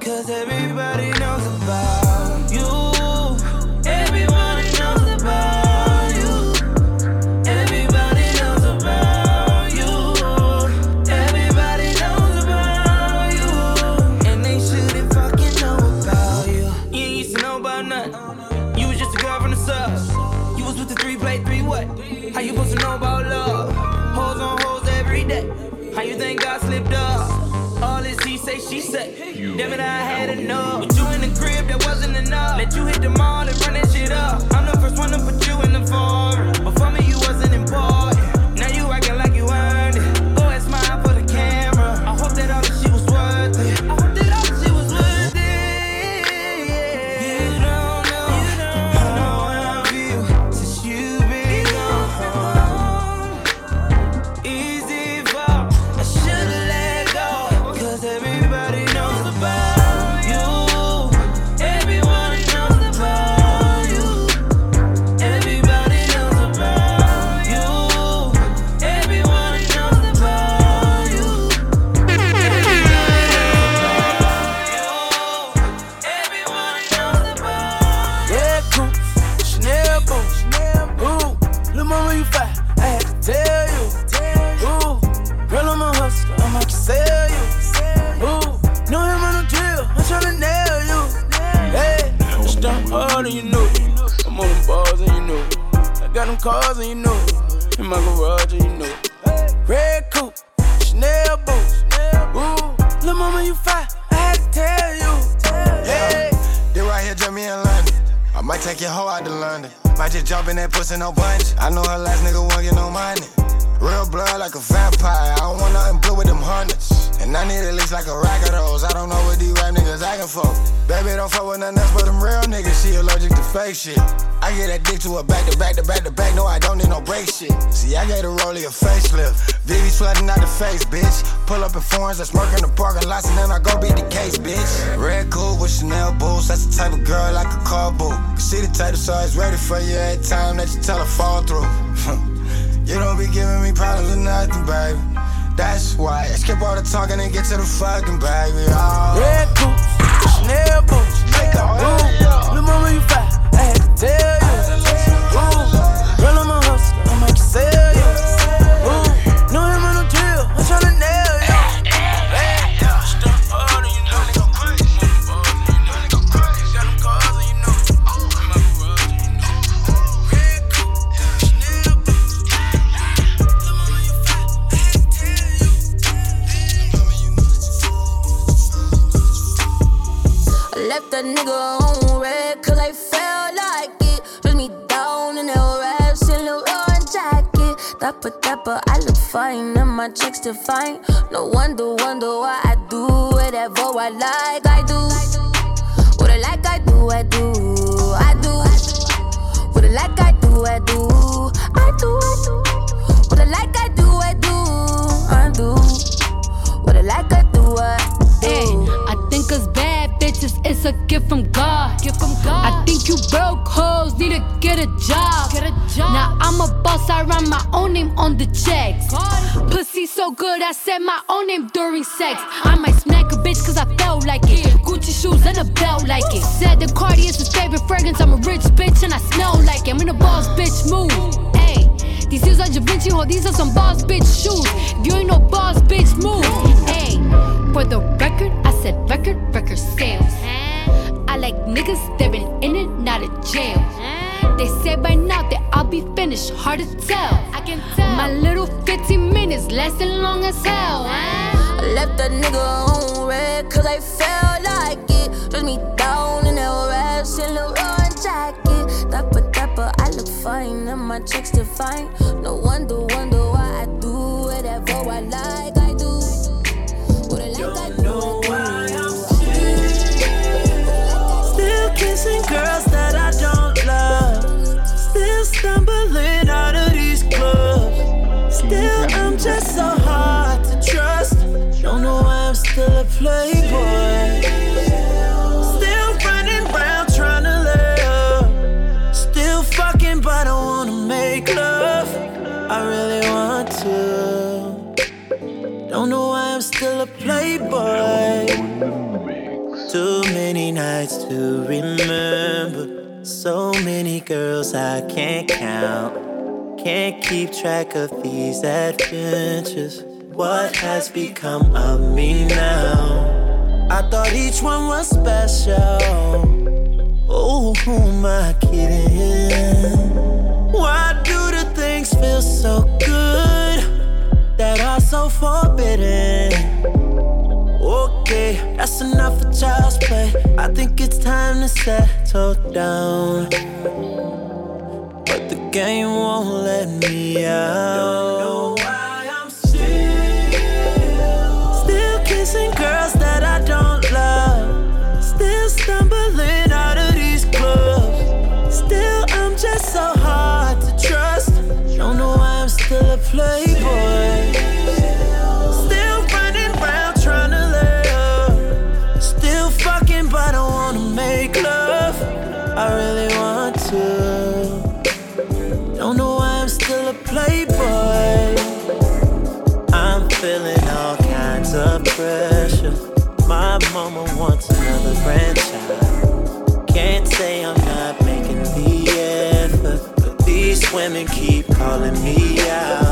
cause everybody knows about Damn it, I had enough. Face, bitch. Pull up in foreigns, that's smirk in the parking lots, and then I go beat the case, bitch. Red coupe with Chanel boots. That's the type of girl like a car boot. She the type that's always ready for you every time that you tell her fall through. you don't be giving me problems or nothing, baby. That's why I skip all the talking and get to the fucking baby. Oh. Red boots, Chanel boots. Ooh, little mama, you fat. I had to tell checks define. No wonder, wonder why I do whatever I like. I do what I like. I do, I do, I do. What I like. I do, I do, I do, I do. What I like. I do, I do, I do. What I like. I do, I do. Hey, I think us bad bitches, it's a gift from God. Gift from God. Think you broke hoes need to get a job. Get a job. Now I'm a boss, I write my own name on the checks. Pussy so good, I said my own name during sex. I might smack a bitch cause I felt like it. Gucci shoes and a belt like it. Said the Cardi is his favorite fragrance. I'm a rich bitch and I smell like it. I'm in a boss bitch move. Hey. These shoes are Da Vinci, ho, these are some boss bitch shoes. If you ain't no boss bitch, move. Hey, for the record, I said record, record sales. I like niggas that been in and out of jail. They say by now that I'll be finished, hard to tell. I can tell. My little 15 minutes lasting long as hell. I left that nigga on red cause I felt like it. Dress me down in that red Saint Laurent jacket. Dapper, dapper, I look fine and my checks define. No wonder, wonder why I do whatever I like. Kissing girls that I don't love. Still stumbling out of these clubs. Still, I'm just so hard to trust. Don't know why I'm still a playboy. Still running around trying to up. Still fucking, but I wanna make love. I really want to. Don't know why I'm still a playboy. Many nights to remember. So many girls I can't count. Can't keep track of these adventures. What has become of me now? I thought each one was special. Oh, who am I kidding? Why do the things feel so good that are so forbidden? Okay, that's enough for child's play. I think it's time to settle down. But the game won't let me out. Women keep calling me out.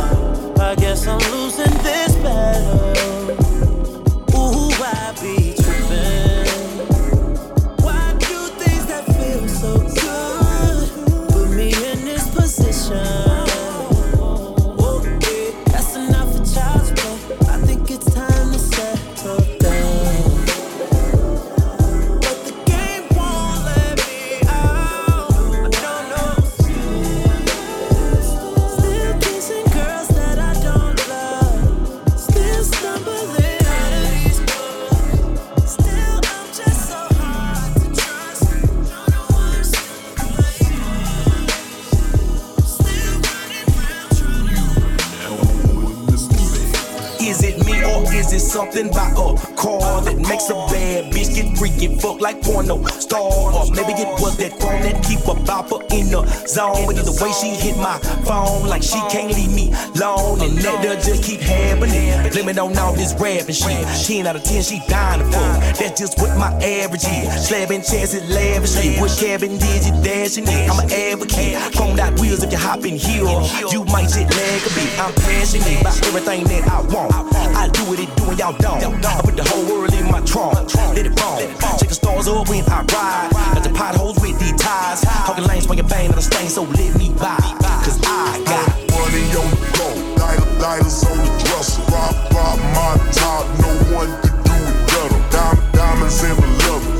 Like porno star? Or maybe it was that phone that keep a bopper in the zone. But either way, she hit my phone like she can't leave me alone. And that does just keep happening. Blaming on all this rap and shit. 10 out of 10, she dying fuck. That's just what my average is. Slabbing chances lavishly. What cabin did you dashing it? I'm an advocate. Phone out wheels if you hop in here. You might jet lag a bit. I'm passionate about everything that I want. I do what it do and y'all don't. I put the whole world in my trunk. Let it fall. Check the stars up when I ride. Got the potholes with these ties. Hawking lanes, swinging bang on the stain, so let me buy. Cause I got money on the go. Dial- Dials on the dresser. Rob, rob my top. No one could do it better. Diamond, diamonds in the leather.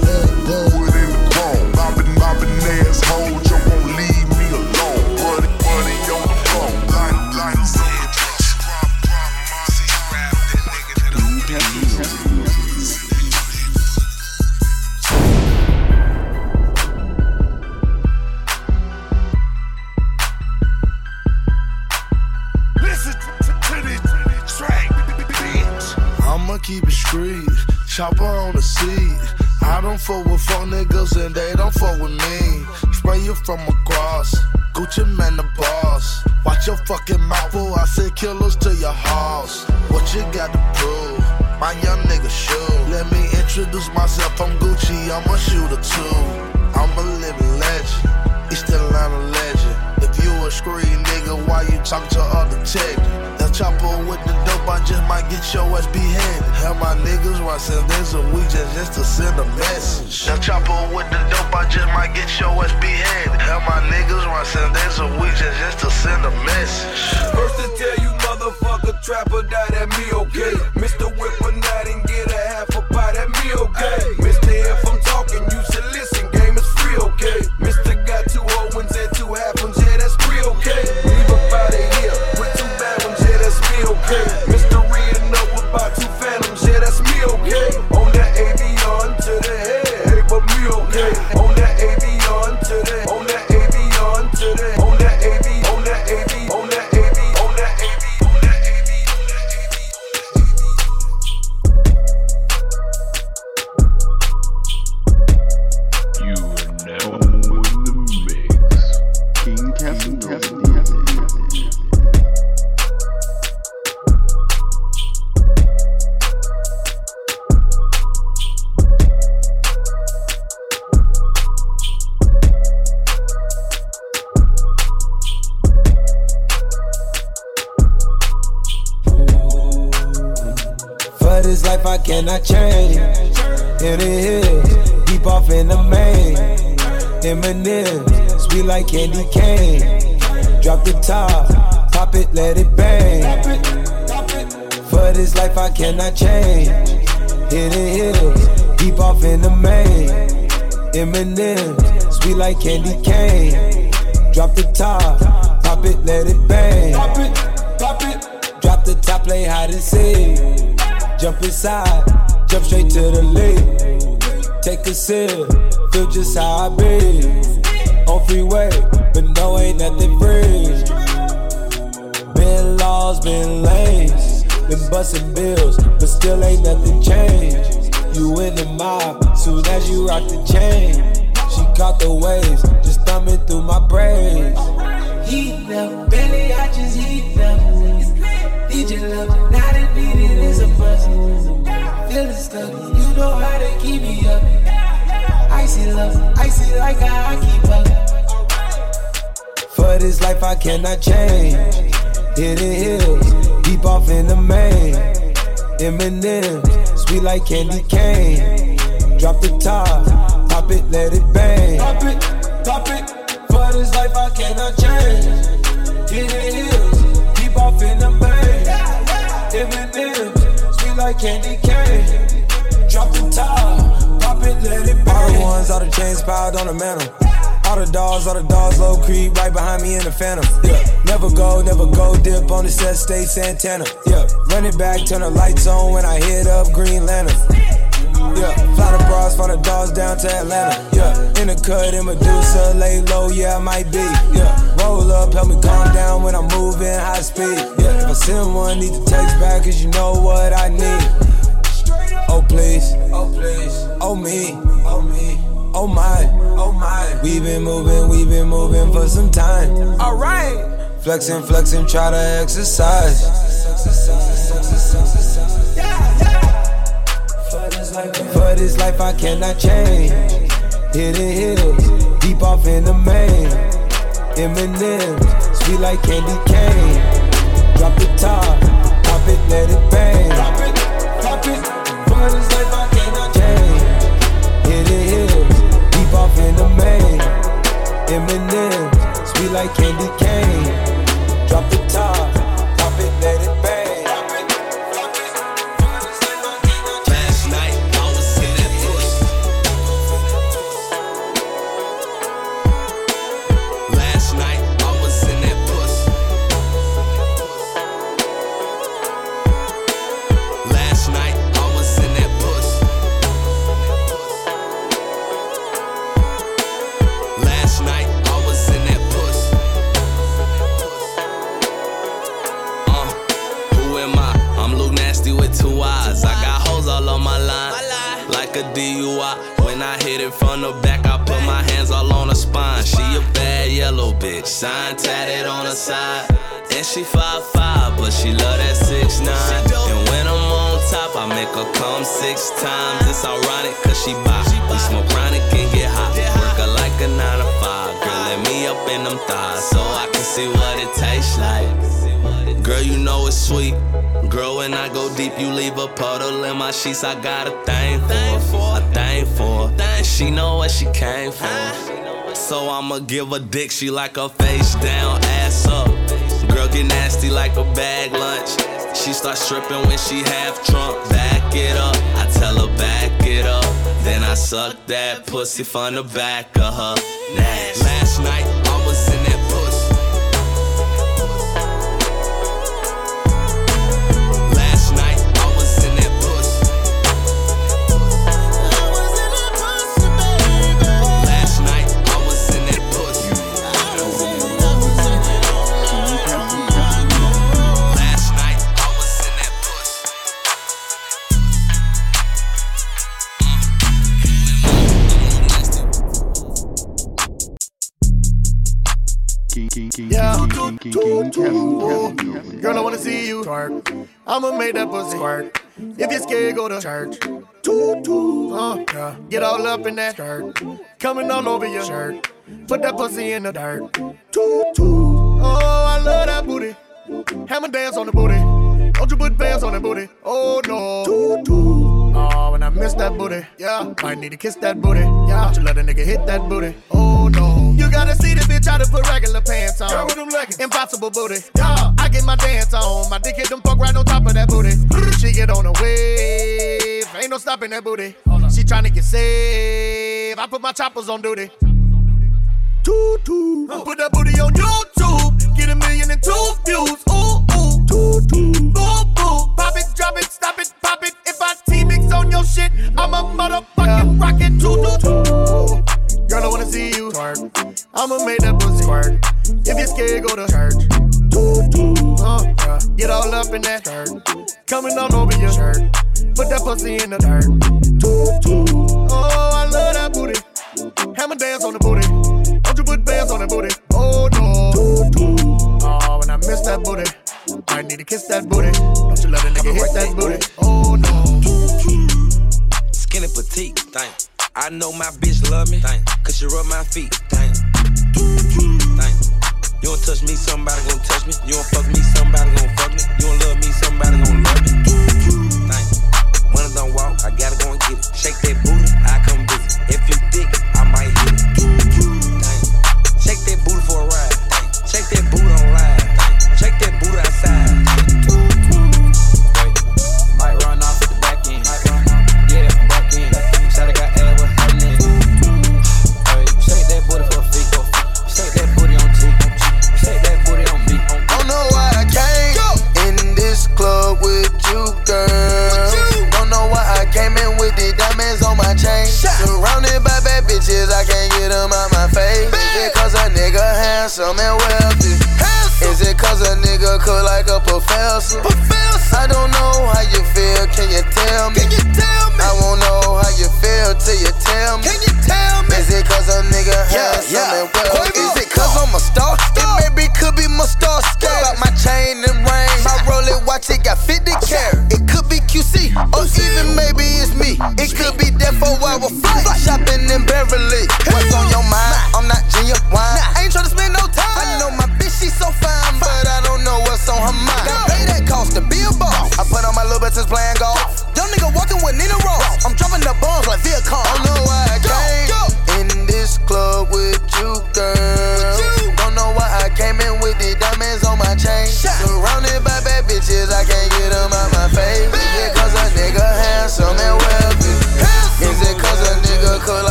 Wood, in the chrome. Mopping, mopping assholes. You fuck with fuck niggas and they don't fuck with me. Spray you from across, Gucci Mane the boss. Watch your fucking mouth, fool. I said killers to your house. What you got to prove? My young nigga shoot. Let me introduce myself. I'm Gucci, I'm a shooter too. I'm a living legend, East Atlanta legend. If you a screen nigga, why you talk to other tech? That chopper with the dope, I just might get your ass beheaded. My niggas run a week just, just to send a message. That chopper with the dope, I just might get your ass beheaded. Have my niggas run seven days a week just, just to send a message. Busting bills, but still ain't nothing changed. You in the mob, soon as you rock the chain. She caught the waves, just thumbing through my braids. Heat them, belly, I just heat them. DJ love, not admitted it's a bust. Feeling stuck, you know how to keep me up. Icy love, icy like how I keep up. For this life I cannot change. Hidden hills, deep off in the main. Eminem, sweet like candy cane. Drop the top, pop it, let it bang. Pop it, pop it. For this life I cannot change. Hidden hills, deep off in the main. Eminem, sweet like candy cane. Drop the top, pop it, let it bang. All the ones, all the chains piled on the mantle. All the dogs, all the dogs, low creep, right behind me in the phantom. Yeah, never go, never go, dip on the set, stay Santana. Yeah, run it back, turn the lights on when I hit up Green Lantern. Yeah, fly the bras, fly the dogs down to Atlanta. Yeah, in the cut in Medusa, lay low, yeah, I might be. Yeah, roll up, help me calm down when I'm moving high speed. Yeah, if I send one, need to text back, cause you know what I need. Oh please, oh please, oh me, oh me, oh my, oh my. We been moving, we been moving for some time. Alright. Flexing, flexing, try to exercise. Yeah, yeah. For this life I cannot change. Hidden hills, deep off in the main. Eminem, sweet like candy cane. Drop the top, pop it, let it bang. Pop it, pop it. For this like candy cane. It from the back, I put my hands all on her spine. She a bad yellow bitch, sign tatted on her side. And she 5'5, but she love that 6'9. And when I'm on top, I make her come six times. It's ironic, cause she buy. We smoke chronic and get hot. Work her like a 9 to 5. Girl, let me up in them thighs so I can see what it tastes like. Girl, you know it's sweet. Girl, when I go deep, you leave a puddle in my sheets. I got a thing for, a thing for. She know what she came for. So I'ma give a dick, she like her face down, ass up. Girl get nasty like a bag lunch. She start stripping when she half drunk. Back it up, I tell her back it up. Then I suck that pussy from the back of her. Last night I was in that Girl, I wanna see you twerk. I'ma make that pussy squirt. If you're scared, go to church. Toot toot, uh, yeah. get all up in that skirt, coming all over your shirt. Put that pussy in the dirt. Toot toot, oh I love that booty. Hammer dance on the booty. Don't you put bands on that booty? Oh no. Toot toot. Oh, when I miss that booty, yeah. Might need to kiss that booty, yeah. Don't you let a nigga hit that booty? Oh no. You gotta see the bitch try to put regular pants on. Girl with them leggings. Impossible booty. Yeah. I get my dance on. My dick hit them fuck right on top of that booty. she get on a wave. Ain't no stopping that booty. She tryna get saved. I put my choppers on duty. Two two. Put that booty on YouTube. Get a million and two views. Ooh ooh. Two two. boom boom, Pop it, drop it, stop it, pop it. If I T mix on your shit, I'm a motherfucking yeah. rocket. Two two two. Girl, I wanna see you twerk. I'ma make that pussy twerk. If you're scared, go to church. Uh, get all up in that shirt. Coming all over your shirt. Put that pussy in the dirt. Oh, I love that booty. Hammer dance on the booty. Don't you put bands on that booty? Oh no. Oh, when I miss that booty, I need to kiss that booty. Don't you let a nigga hit that booty? Oh no. Skinny petite, thing. I know my bitch love me, Dang. cause she rub my feet. Dang. Dang. You don't touch me, somebody gon' touch me. You don't fuck me, somebody gon' fuck me. You don't love me, somebody gon' love me. Dang. Money don't walk, I gotta go and get it. Shake that booty.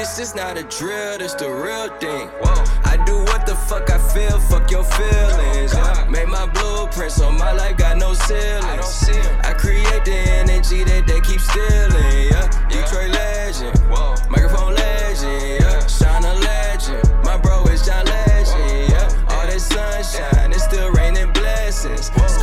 This is not a drill, this the real thing. Whoa. I do what the fuck I feel, fuck your feelings. Yeah. Make my blueprint, so my life got no ceilings. I, I create the energy that they keep stealing, yeah. yeah. Detroit legend, Whoa. microphone legend, yeah. Shine a legend, my bro is John Legend, Whoa. yeah. All that sunshine, it's still raining blessings. Whoa.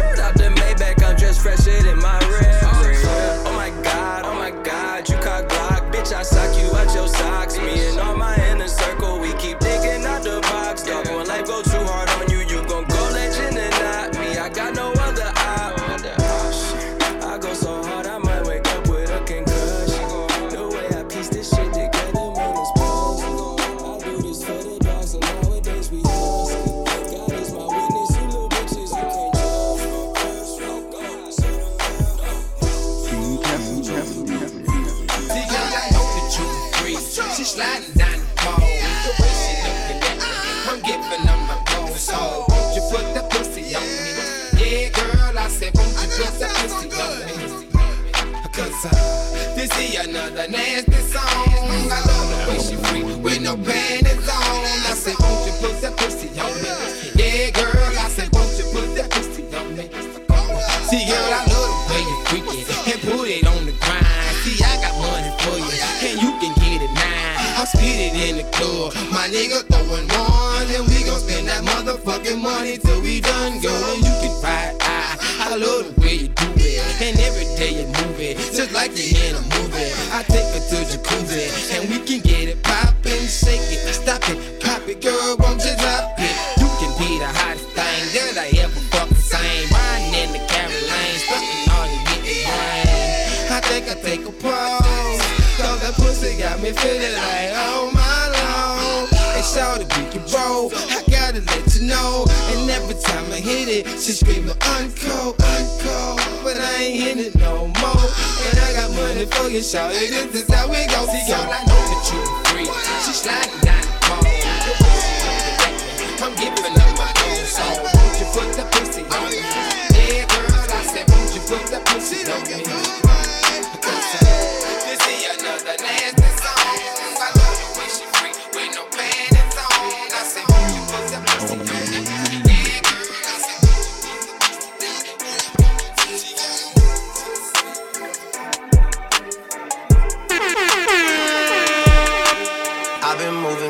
She screaming uncle, uncle. But I ain't in it no more. And I got money for you, shout it. This is how we go. See, girl, I know that you free. She sliding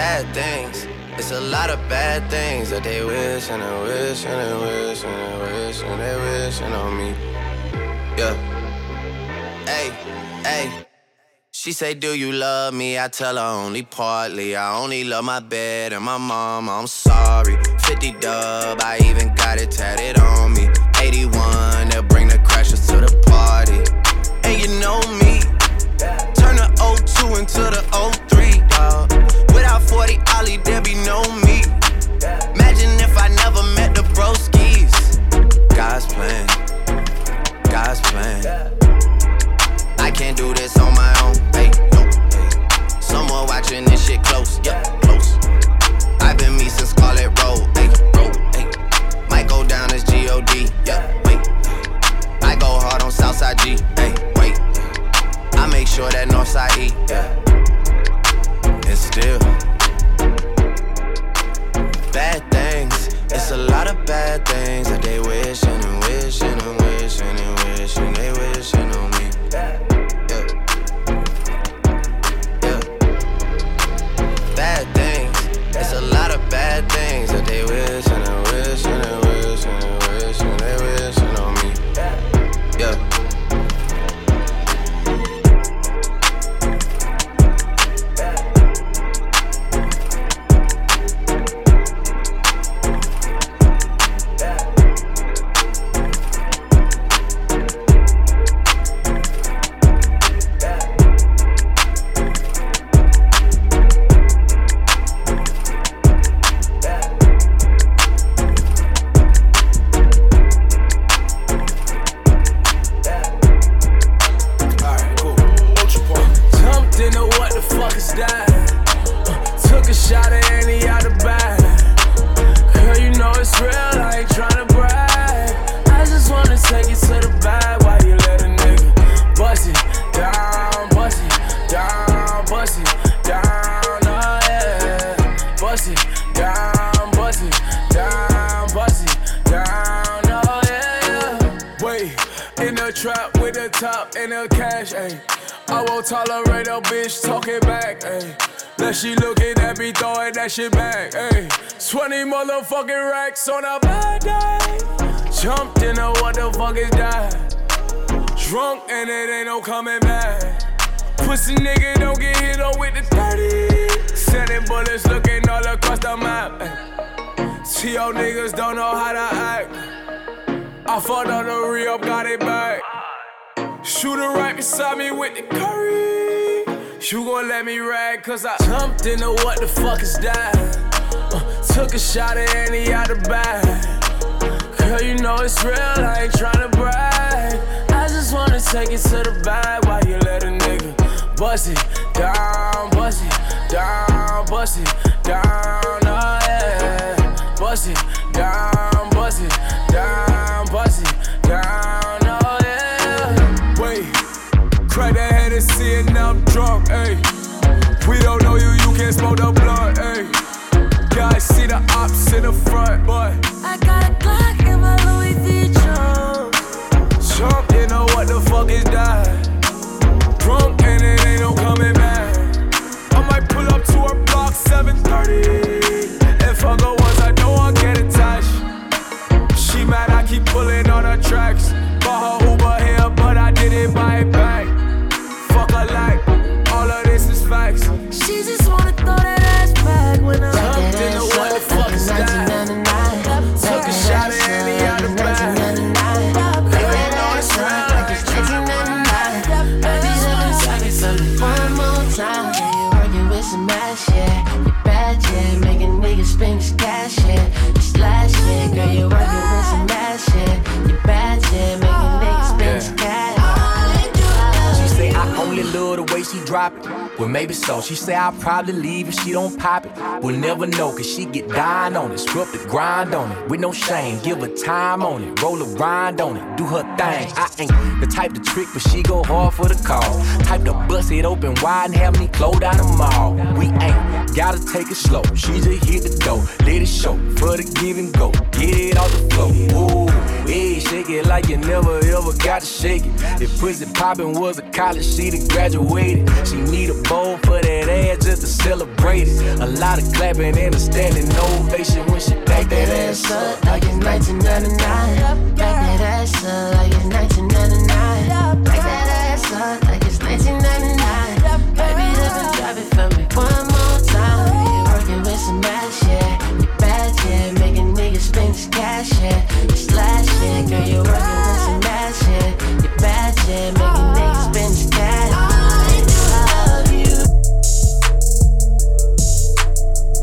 Bad things. It's a lot of bad things that they wish and they wish and they wish and they wish and they wishing on me. Yeah. Hey, hey. She say, Do you love me? I tell her only partly. I only love my bed and my mom. I'm sorry. 50 dub, I even got it tatted on me. 81, they'll bring the crashers to the party. And you know me. Turn the O2 into the 03, dawg. Without 40 Oli, there be no me. Imagine if I never met the broskies. God's plan, God's plan. I can't do this on my own. Hey, no. Someone watching this shit close, yeah, close. I've been me since Scarlett Road, hey, road, hey. Might go down as G-O-D, yeah, wait. I go hard on Southside G, hey, wait. I make sure that Northside E, yeah. And still, bad things. It's a lot of bad things that they wishing and wishing and on a bad day. Jumped in a what the fuck is that? Drunk and it ain't no coming back. Pussy nigga don't get hit on with the 30. Sending bullets looking all across the map. T.O. niggas don't know how to act. I fought on the re up, got it back. Shooter right beside me with the curry. You gon' let me rag, cause I jumped into what the fuck is that? Took a shot at Annie out the bag. Girl, you know it's real, I ain't tryna brag. I just wanna take it to the bag while you let a nigga bust it down, bust it down, bust it down, oh yeah. Bust it down, bust it down, bust it down, oh yeah. Wait, crack that head and see it now I'm drunk, ayy. We don't know you, you can't smoke the blunt, ayy. Guys see the ops in the front, boy. I got a Glock in my Louis V trunk. Jump, you know what the fuck is that? Drunk and it ain't no coming back. I might pull up to her block 730. If I go once, I know I'll get attached. She mad, I keep pulling on her tracks. Girl, you working drop it. Well, maybe so. She say I'll probably leave if she don't pop it. We'll never know, cause she get dying on it. Scrub the grind on it. With no shame, give her time on it. Roll a grind on it. Do her thing. I ain't the type to trick, but she go hard for the call. Type to bust it open wide and have me close down the mall. We ain't gotta take it slow. She just hit the door. Let it show for the give and go. Get it off the floor. Ooh, yeah, shake it like you never ever got to shake it. If pussy poppin' was a college, she'd have graduated. She need a bowl for that ass just to celebrate it. A lot of clapping and a standing ovation when she back that ass up. like it's 1999. Back that ass up like it's 1999. Back that ass up like it's 1999. Baby, let me drop it for me one more time. Working with some ass, yeah. You bad, yeah. Making niggas spend this cash, yeah. Girl, you working some yeah. You bad, yeah. Making niggas spend cash. I love you.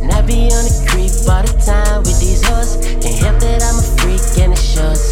And I be on the creep all the time with these hoes. Can't help that I'm a freak and it shows.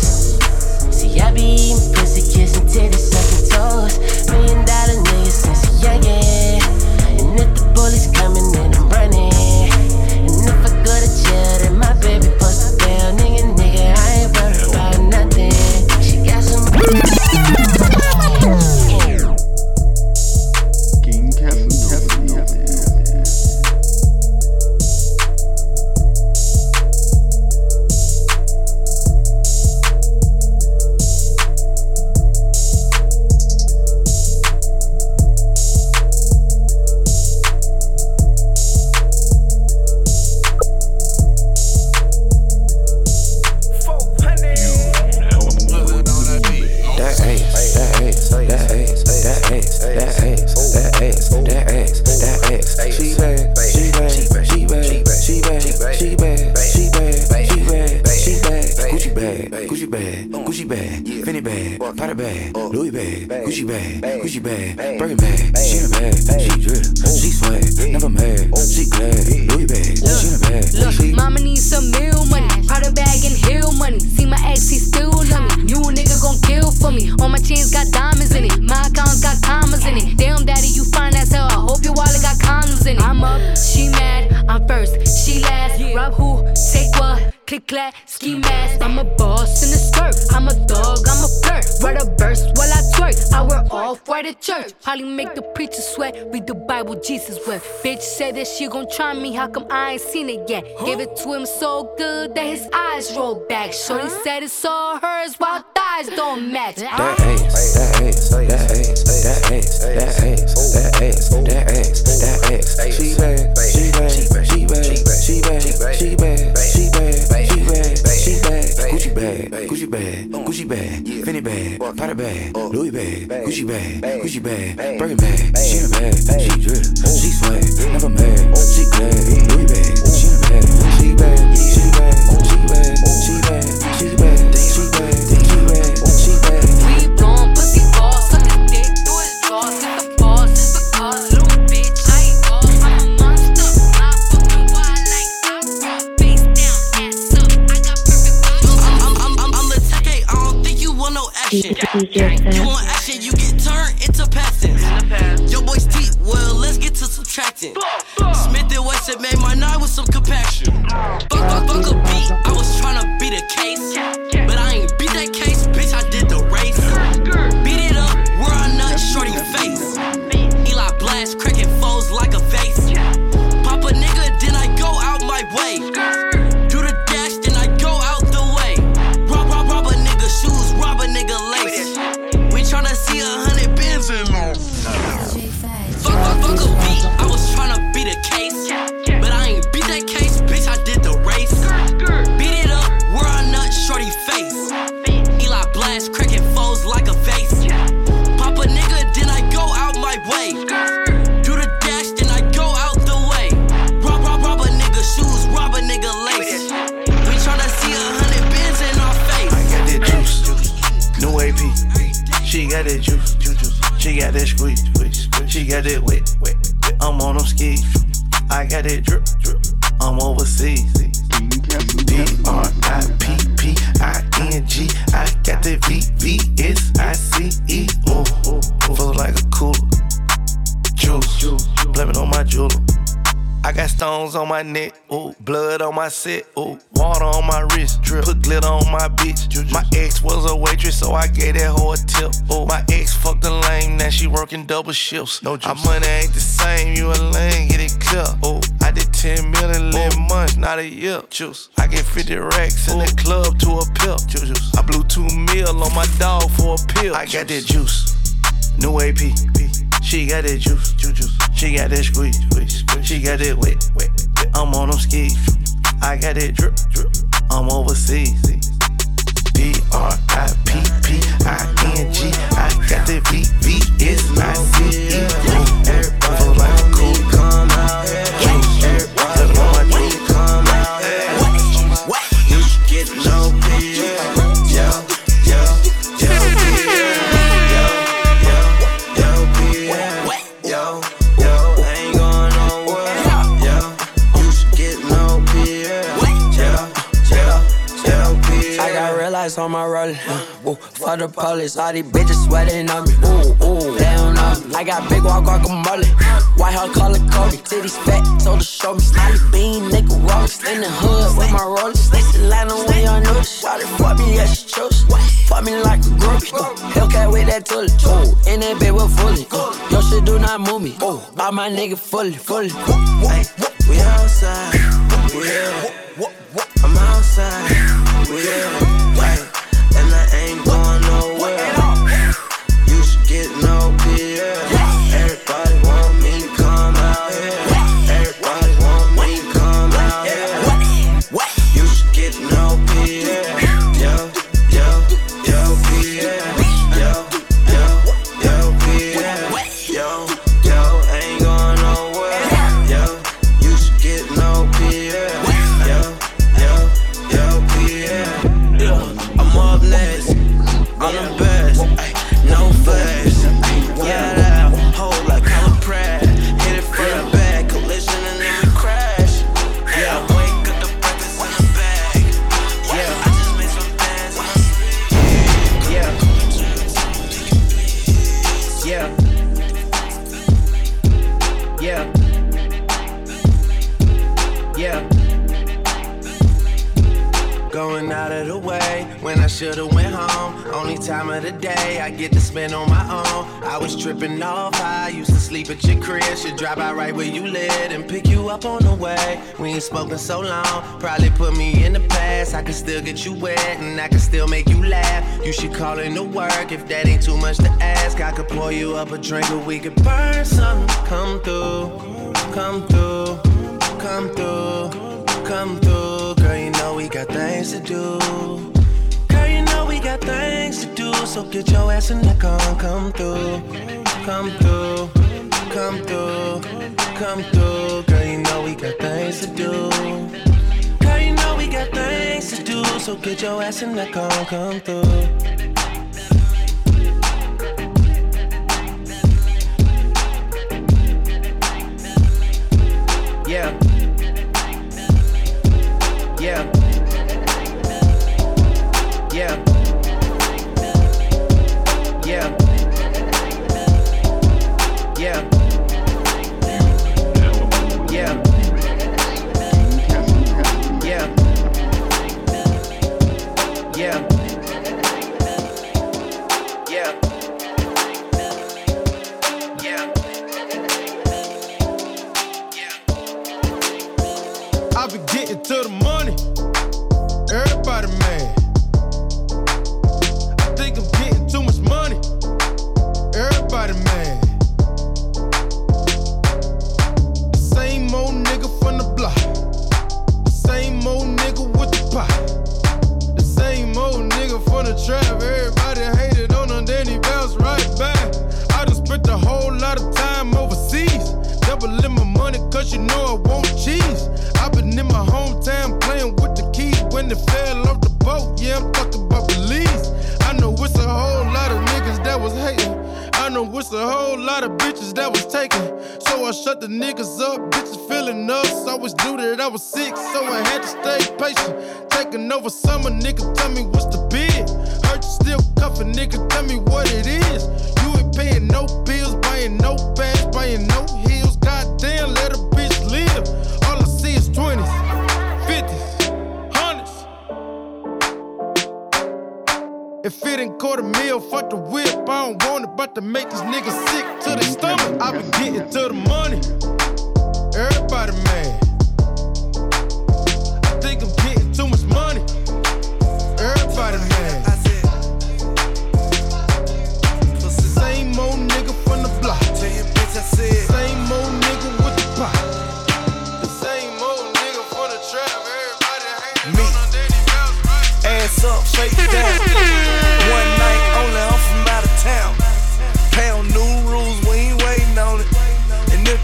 Bag, Gucci Click clack, ski mask. I'm a boss in the skirt. I'm a dog, I'm a flirt. Write a verse while I twerk. I wear off white right at church. Probably make the preacher sweat. Read the Bible Jesus wept. Bitch said that she gon' try me. How come I ain't seen it yet? Gave it to him so good that his eyes rolled back. Shorty said it's all hers while thighs don't match. That ass, that ass, that ass, that ass, that ass, that ass, that ass, that ass. She bad, she bad, she bad, she bad, she bad, she bad, bag, Gucci bag, Gucci bag, Fendi bag, Prada bag, Louis bag, Gucci bag, Gucci bag, Birkin bag. She in a bag, she drip, she swag, never mad, she glad. Louis bag, she in a bag, she bad, she bad, she bad, she bad, she bad, she bad, she bad, You want action, you get turned into passing. Your boy's teeth, well, let's get to subtracting. Smith and Wesson made my night with some compaction. Fuck, fuck, fuck a that squeeze. She got that wet, wet. I'm on them skis. I got that drip, drip. I'm overseas. On my neck, ooh, blood on my set, ooh, water on my wrist, drip, put glitter on my bitch. My ex was a waitress, so I gave that hoe a tip. Ooh, my ex fucked a lame, now she working double shifts. No juice. Our money ain't the same, you a lame, get it clear. Ooh, I did 10 million in 11 months, not a year. Juice, I get 50 racks in the club to a pill. Juice, I blew 2 mil on my dog for a pill. I got that juice, new AP. She got that juice. She got that squeeze, squeeze, squeeze. She got that wet. I'm on them skis. I got that drip, drip. I'm overseas. P R I P P I N G. I got that V V S I C E. Everybody feel like cool. Come out here. On my roller. Uh, ooh, for the police, all these bitches sweating on me. Ooh, ooh, they don't me. I got big walk guacamole. White hair color Cody. Titties fat, told her show me. Snotty bean, nigga rollers. In the hood with my rollers. This Atlanta when you know the shot it. Fuck me, yeah, she chose. Fuck me like a groupie. Hellcat with that tully. Ooh, in that bed with fully. Ooh, your shit do not move me. Ooh, all my nigga fully, fully. Ay, We outside. We here. I'm outside. We. Ay, should've went home. Only time of the day I get to spend on my own. I was tripping off I used to sleep at your crib. Should drive out right where you live and pick you up on the way. We ain't spoken so long, probably put me in the past. I can still get you wet and I can still make you laugh. You should call in to work if that ain't too much to ask. I could pour you up a drink or we could burn some. Come through, come through, come through, come through. Girl, you know we got things to do. Things to do. So get your ass in the car and come through, come through, come through, come through. Girl, you know we got things to do. Girl, you know we got things to do. So get your ass in the car and come through.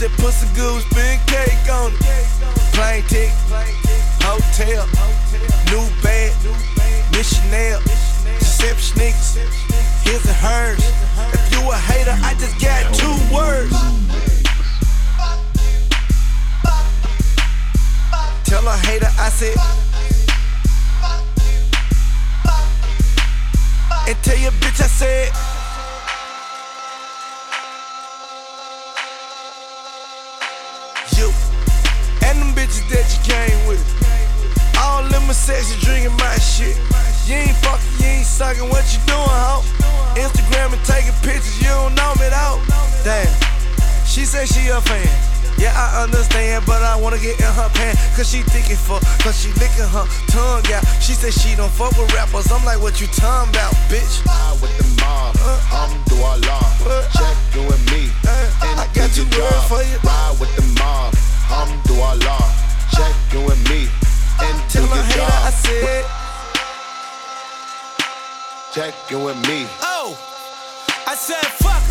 That pussy good, we spin cake on it. Plane ticket, hotel, new bag, missionary, Giuseppe niggas, his and hers. If you a hater, I just got two words. Tell a hater I said. And tell your bitch I said. Sexy drinking my shit. You ain't fucking, you ain't sucking, what you doing, ho? Instagram and taking pictures, you don't know me though. Damn, she said she a fan. Yeah, I understand, but I wanna get in her pants. Cause she thinking fuck, cause she licking her tongue out. She said she don't fuck with rappers. I'm like, what you talking about, bitch? I with the mob, Alhamdulillah. Check you and me. Uh, and I got do two job. for you. Ride with the mob, Alhamdulillah. Check you and me. And Tell a hater job. I said. Check you and me. Oh, I said fuck.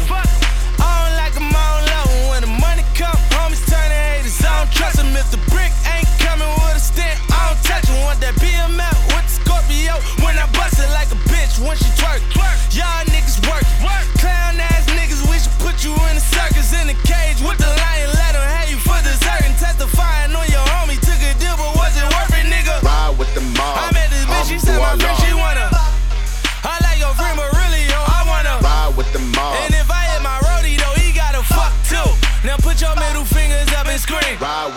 I don't like 'em, I don't love 'em. When the money come, homies turn to haters. I don't trust 'em. If the brick ain't coming with a stick, I don't touch 'em. Want that BMF with the Scorpio. When I bust it like a bitch when she twerk.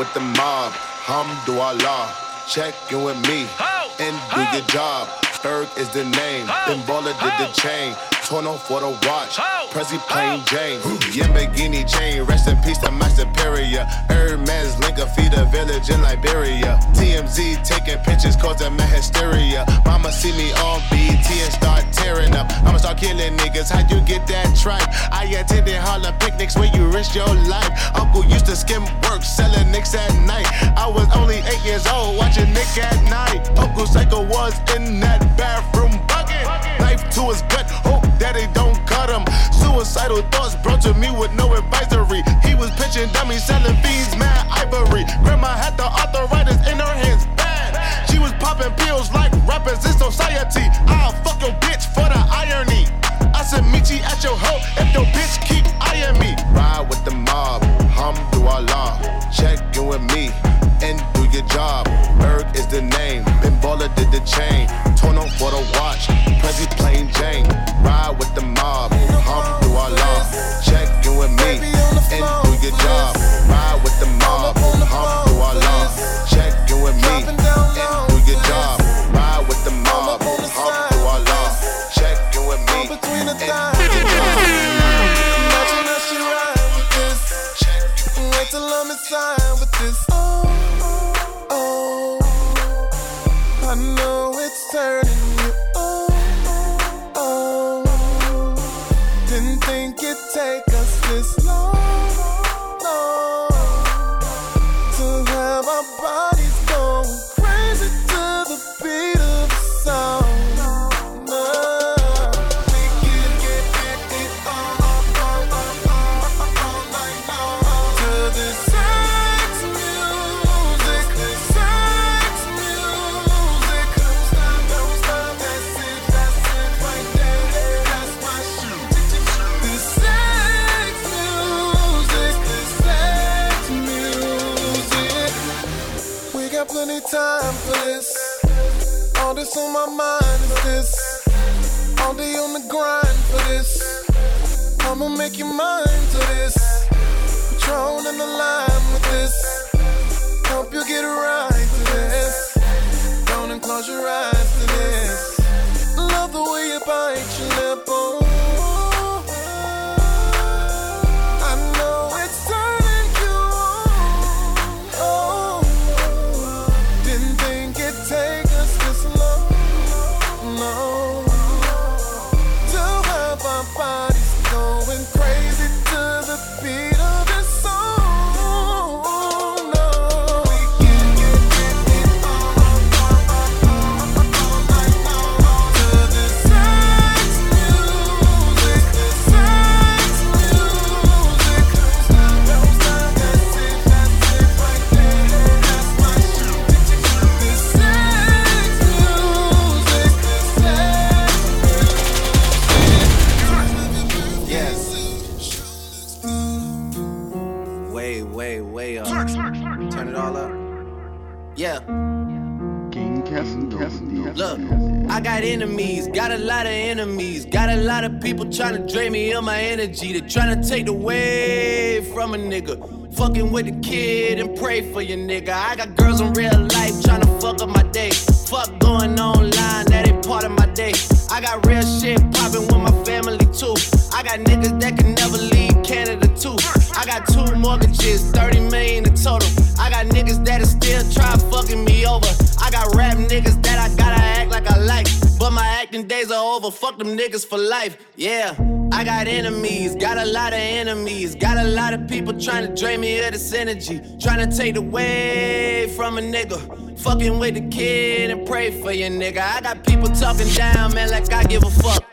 With the mob, Alhamdulillah. Check you and me. and do your job. Berg is the name. Then baller did the chain. Torn off for the watch. Prezi plain Jane. Yambagini chain. Rest in peace to my superior. Hermes Linka feed a village in Liberia. TMZ taking pictures causing my hysteria. Mama see me on BT and start tearing up. I'ma start killing niggas. How'd you get that tripe? I attended Harlem picnics where you risk your life. Uncle used to skim work selling nicks at night. I was only eight years old watching Nick at night. Uncle Psycho was in that bathroom bucket. Knife to his gut. Hope daddy don't cut him. Suicidal thoughts brought to me with no advisory. He was pitching dummies, selling fiends, mad ivory. Grandma had the arthritis in her hands, popping pills like rappers in society. I'll fuck your bitch for the irony. I said, meet you at your hoe if your bitch keep eyeing me. Ride with the mob, hum do Allah. Check in with me and do your job. Berg is the name, Ben Baller did the chain. Torn up for the watch, Prezi got a lot of people trying to drain me of my energy. They trying to take away from a nigga. Fucking with the kid and pray for your nigga. I got girls in real life trying to fuck up my day. Fuck going online, that ain't part of my day. I got real shit popping with my family too. I got niggas that can never leave Canada too. I got two mortgages, 30 million in total. I got niggas that'll still try fucking me over. I got rap niggas But my acting days are over. Fuck them niggas for life. Yeah. I got enemies, got a lot of enemies. Got a lot of people trying to drain me of this energy. Trying to take away from a nigga. Fucking with the kid and pray for your nigga. I got people talking down, man, like I give a fuck.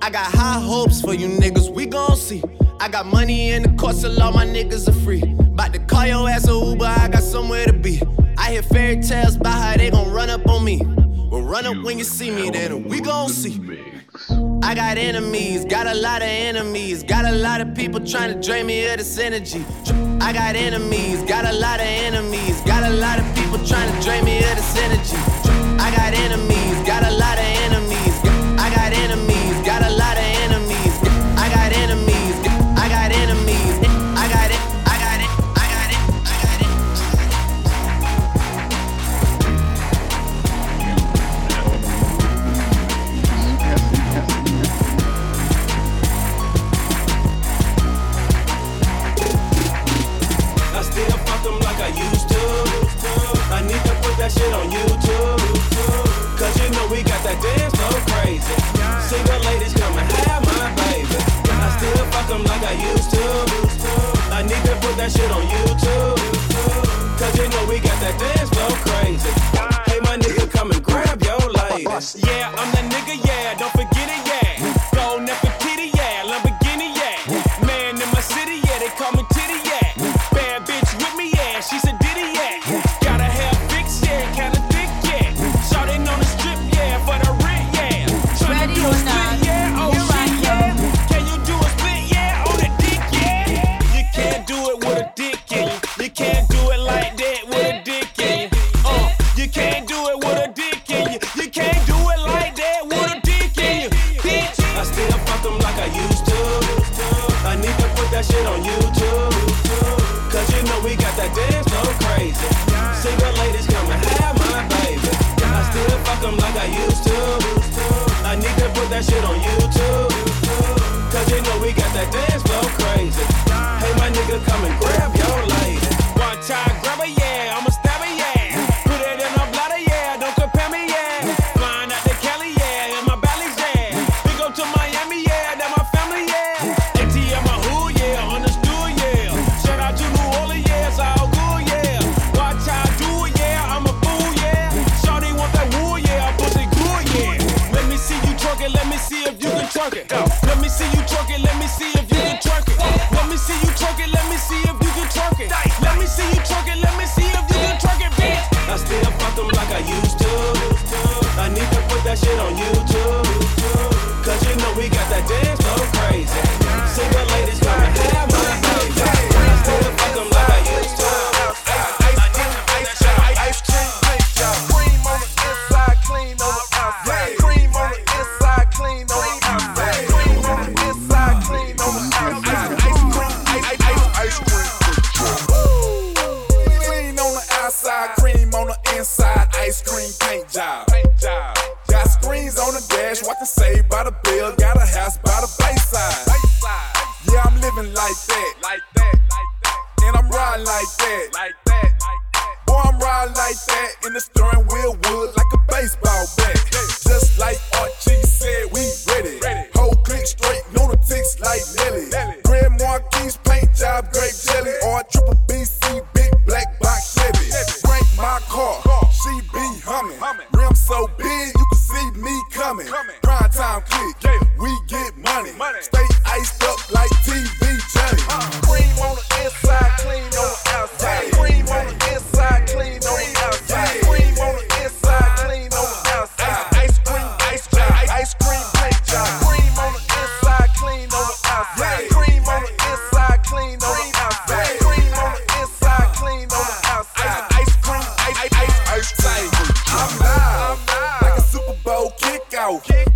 I got high hopes for you niggas, we gon' see. I got money in the course, so all my niggas are free. About to call your ass a Uber, I got somewhere to be. I hear fairy tales about how they gon' run up on me. Well, run Run up when you see me, then we gon' see. I got enemies, got a lot of enemies, got a lot of people trying to drain me of this energy. I got enemies, got a lot of enemies, got a lot of people trying to drain me of this energy. I got enemies, got a lot of enemies, still them like I used to. I need to put that shit on YouTube. Cause you know we got that dance so crazy. Hey, my nigga, come and grab your lady. Yeah, I'm that nigga, yeah, don't forget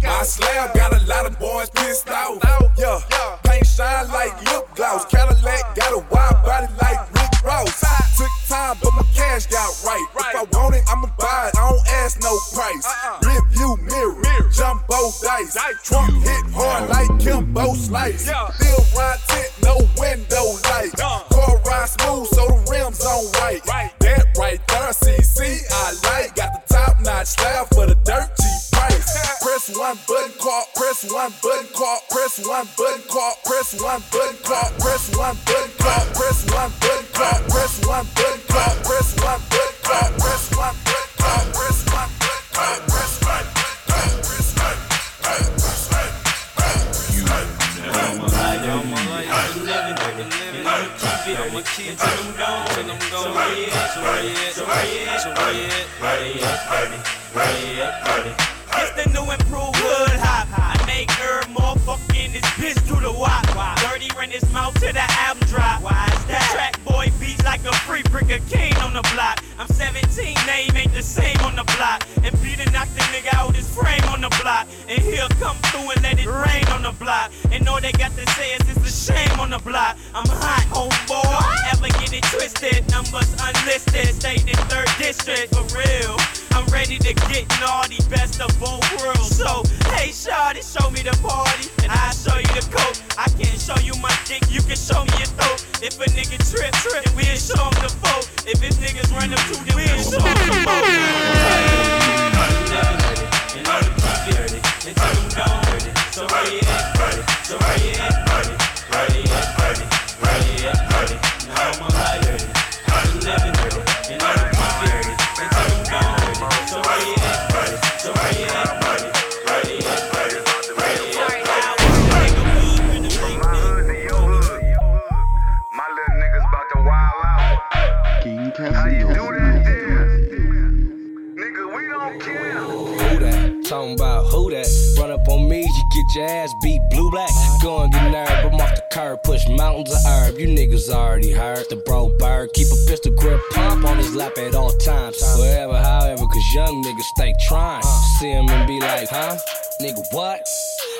My slab got a lot of boys pissed off. Yeah, paint shine like lip gloss. Cadillac got a wide body like Rick Ross. Took time, but my cash got right. If I want it, I'ma buy it. I don't ask no price. Uh-uh. Rear view mirror, jumbo dice. Trunk hit hard like Kimbo Slice. Still ride tent, no window light. Car ride smooth, so the rims on right. That right there, CC, I like. Got the top notch slab Press one button, call, press one button, call, press one button, call, press one button, call, press one button, call, press one button, call, press one button, call, press one button, call, press one button, call, press one button, call, press one button, press one button, press one button, press one button. keep it. I'ma keep it till I'm gone. Till I'm gone. So where you at? So where you at? So where you at? So where you at? Where you at? Where you at? Where you at? It's the new improved hood hop. I make her more fucking this bitch to the wop. Dirty ran his mouth to the album drop. Why is that? Track boy beats like a free brick of king on the block. I'm 17, name ain't the same on the block. And Peter knocked the nigga out his frame on the block. And he'll come through and let it rain on the block. And all they got to say is it's a shame on the block. I'm hot, homeboy. Ever get it twisted? Numbers unlisted. Stayed in third district for real. I'm ready to get naughty, best of both worlds. So, hey, shawty, show me the party, and I'll show you the coat. I can't show you my dick, you can show me your throat. If a nigga trip, trip, we'll show him the foe. If his niggas run up to, then we'll show him the foe. And I'ma keep it until I'm gone. So where you at? So where you at? Talking about who that? Run up on me, you get your ass beat blue black. Go and get nerve, I'm off the curb, push mountains of herb. You niggas already heard the bro bird. Keep a pistol grip pump on his lap at all times. Wherever, however, cause young niggas stay trying. See him and be like, huh? Nigga, what?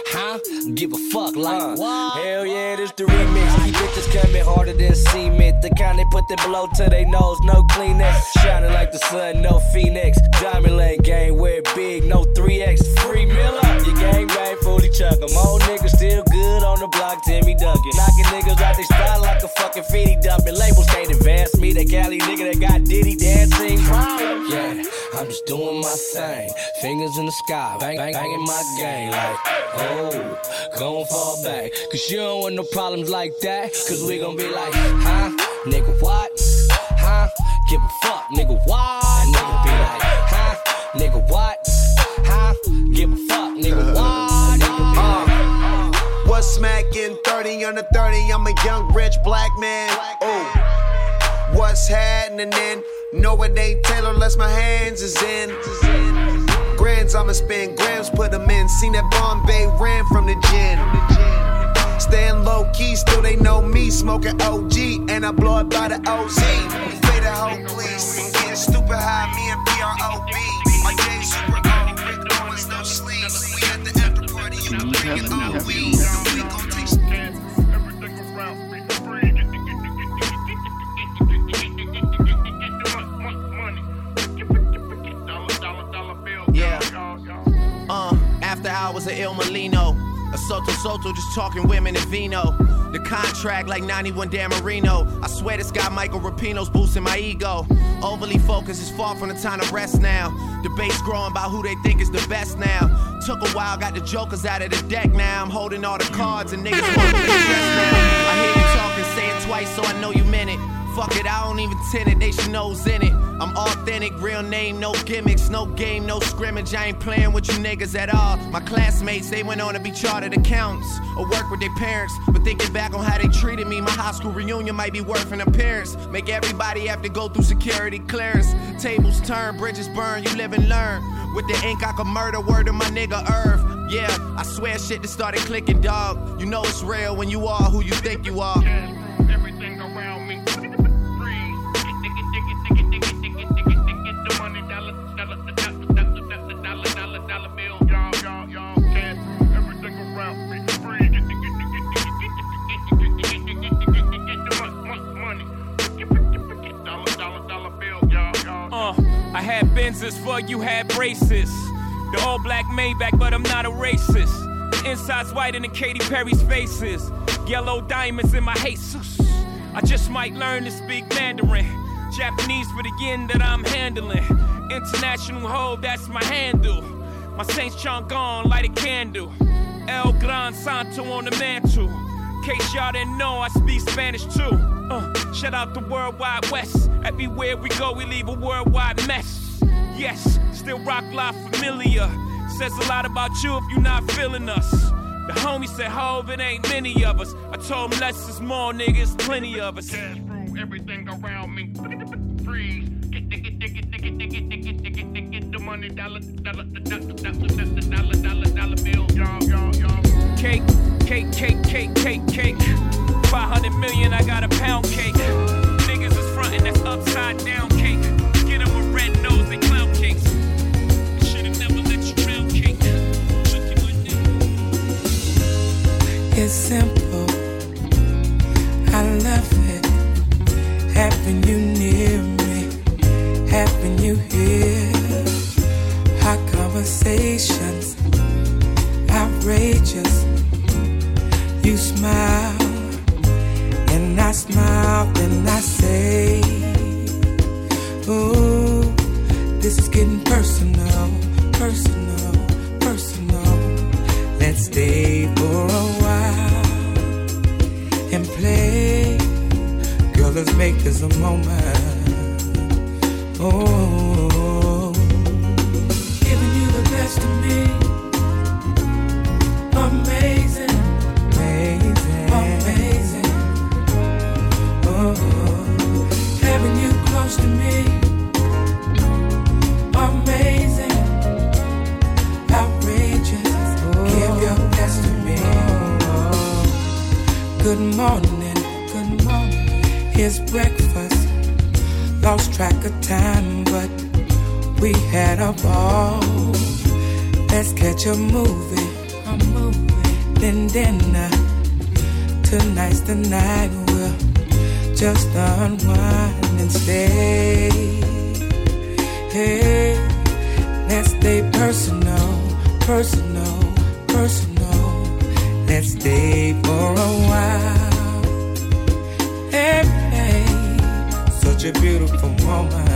Huh? Give a fuck like uh. what? Hell yeah, this the remix. These bitches coming harder than cement. The kind they put the blow to their nose, no Kleenex. Shining like the sun, no Phoenix. Diamond Lane gang, wear big, no 3X. Free Miller, gang bang, fully chuck 'em. Old niggas still good on the block, Timmy Duncan. Knocking niggas out they spot like a fucking feedy dumping. Labels can't advance me. That Cali nigga that got Diddy dancing. Yeah, I'm just doing my thing. Fingers in the sky, bang, bang, banging my game like, oh, gon' fall back. Cause you don't want no problems like that. Cause we gon' be like, huh? Nigga, what? Huh? Give a fuck, nigga, what? And nigga be like, huh? Nigga, what? Give a fuck, nigga? Nigga be like, What's smacking 30 under 30? I'm a young rich black man. Oh, what's happening then? No, it ain't Taylor unless my hands is in. Grands, I'ma spend grams, put them in. Seen that Bombay ran from the gin. Staying low key, still they know me. Smoking OG, and I blow it by the OZ. Fade a hoe, please. Getting stupid high, me and PROB. Yeah. Uh, after hours of Il Molino. A Soto Soto just talking women and vino. The contract like 91 Dan Marino. I swear this guy Michael Rapino's boosting my ego. Overly focused is far from the time to rest now. Debates growing about who they think is the best now. Took a while, got the jokers out of the deck now. I'm holding all the cards and niggas want to dress now. I hear you talking, say it twice so I know you meant it. Fuck it, I don't even tend it, they should know's in it. I'm authentic, real name, no gimmicks, no game, no scrimmage. I ain't playing with you niggas at all. My classmates, they went on to be chartered accountants or work with their parents. But thinking back on how they treated me, my high school reunion might be worth an appearance. Make everybody have to go through security clearance. Tables turn, bridges burn, you live and learn. With the ink, I could murder word of my nigga Irv. Yeah, I swear shit just started clicking, dog. You know it's real when you are who you think you are. Everything I had Benzes for you had braces. The all black Maybach, but I'm not a racist. The inside's whiter than Katy Perry's faces. Yellow diamonds in my Jesus. I just might learn to speak Mandarin. Japanese for the yen that I'm handling. International hoe, that's my handle. My Saint John gone, light a candle. El Gran Santo on the mantle. Case y'all didn't know, I speak Spanish too. Uh, shout out the Worldwide West. Everywhere we go, we leave a worldwide mess. Yes, still rock live familiar. Says a lot about you if you're not feeling us. The homie said, Hove, it ain't many of us. I told him less is more, niggas, plenty of us. Cash rule everything around me. Freeze. Get, get, get, get, get, get, get, get, get the money, dollar, dollar, dollar, dollar, dollar, dollar, dollar bill. Y'all, y'all, y'all. Cake, cake, cake, cake, cake, cake. 500 million, I got a pound cake. Niggas is frontin', that's upside down cake. Get 'em a red nose, clown cakes. Should've never let you round cake. It's simple. I love it. Having you near me, having you here. Hot conversations, outrageous. Smile, and I smile, and I say, Ooh, this is getting personal, personal, personal. Let's stay for a while and play. Girl, let's make this a moment. Oh, Good morning, good morning. Here's breakfast. Lost track of time, but we had a ball. Let's catch a movie, a movie, then dinner. Tonight's the night we'll just unwind and stay. Hey, let's stay personal, personal, personal. Let's stay for a while. Hey, hey, such a beautiful moment.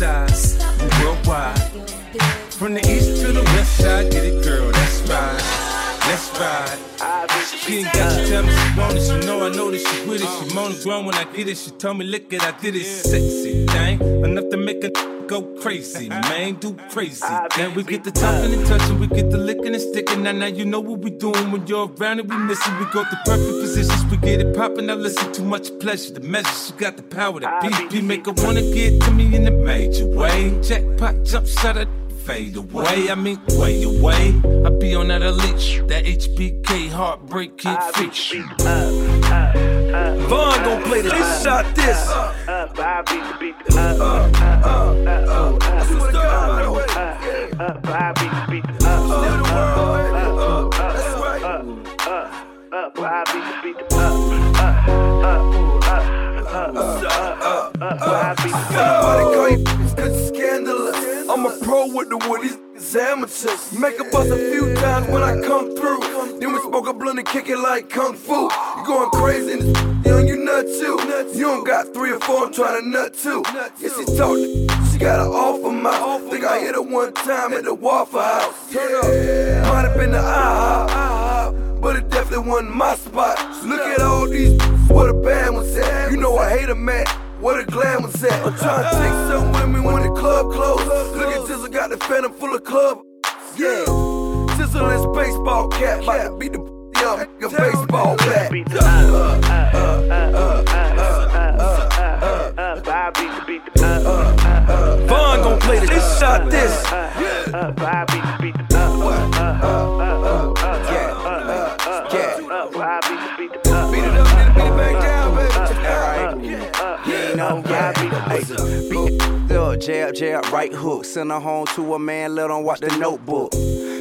Worldwide. From the east to the west side, get it, girl, that's right. Let's ride. She ain't got to tell me she want it. She know I know that she with it. She moan and groan when I get it. She told me, look it, I did it. Sexy thing, enough to make a go crazy, man, do crazy. Then we get the talking and touching, we get the licking and sticking. Now, now you know what we doing when you're around and we missing. We go through perfect positions, we get it popping. Now listen, too much pleasure. The measure, she got the power. That BP make her wanna get to me in a major way. Jackpot, jump it. Fade away, I mean, way away. I be on that elite, that HBK heartbreak kid fix. Vaughn gon' play the this shot this. I beat the beat the up. I swear to God, by the way. I beat the beat the up. That's right. I beat the beat the up. Somebody call you cause scandalous. I'm a pro with the woodies. It's amateurs. Make a bust a few times when I come through. Then we smoke a blunt and kick it like kung fu. You going crazy in young, you nut too. You don't got three or four, I'm trying to nut too. Yeah, she talk, she got an offer mouth. Think I hit her one time at the Waffle House. Turn up. Might have been the IHOP, but it definitely wasn't my spot. Look at all these, what a band was at. You know I hate a man. What a glam was at. I'm trying to take some women when the club closed. Look at Jizzle, got the phantom full of club. Yeah. Jizzle is baseball cap. About to beat the young nigga baseball bat. Beat the uh, uh, uh, Vaughn gon' play this. This shot this. Jab, jab, right hook. Send her home to a man, let him watch the notebook.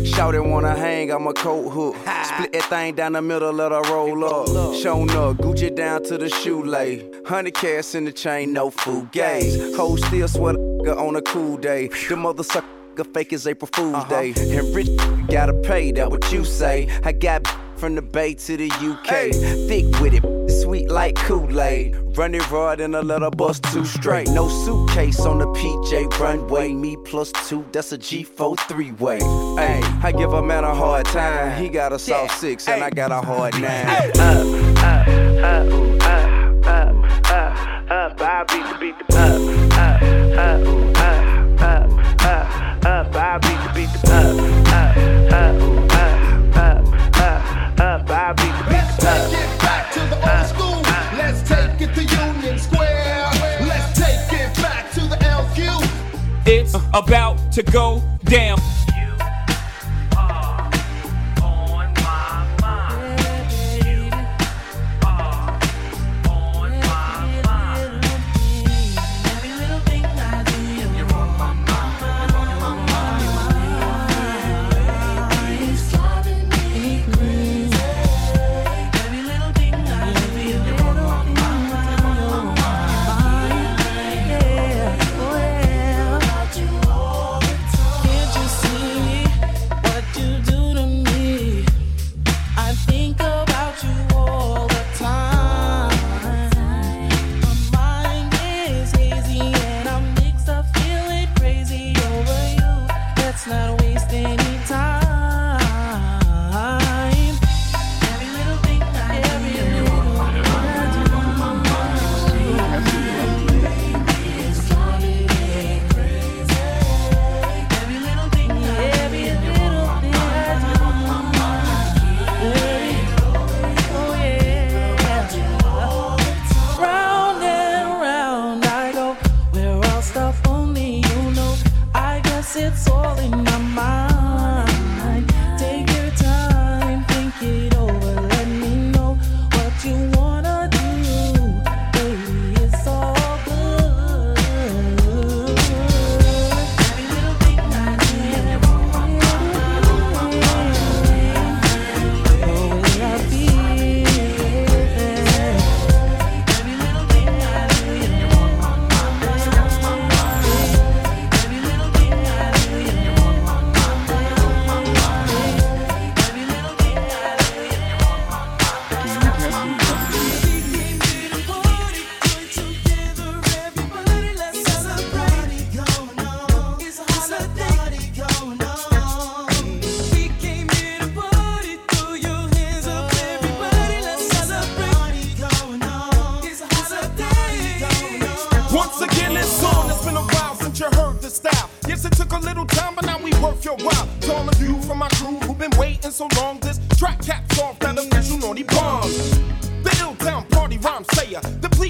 Shout it wanna hang, I'm a coat hook. Split that thing down the middle, let her roll up. Shown up, Gucci down to the shoelace. Hundred cash in the chain, no food gaze. Hold still, sweat a on a cool day. The mother sucker fake as April Fool's uh-huh. Day. And rich gotta pay, that what you say. I got from the Bay to the UK. Thick with it, sweet like Kool-Aid. Running raw in a little bus too straight. No suitcase on the PJ runway. Me plus two, that's a G4 three-way. Hey, I give a man a hard time. He got a soft six and I got a hard nine. Up, up, up, up, up, up, up. I beat the beat the up, up, up, up, up, up, up. I beat the beat the up, up, up, about to go down.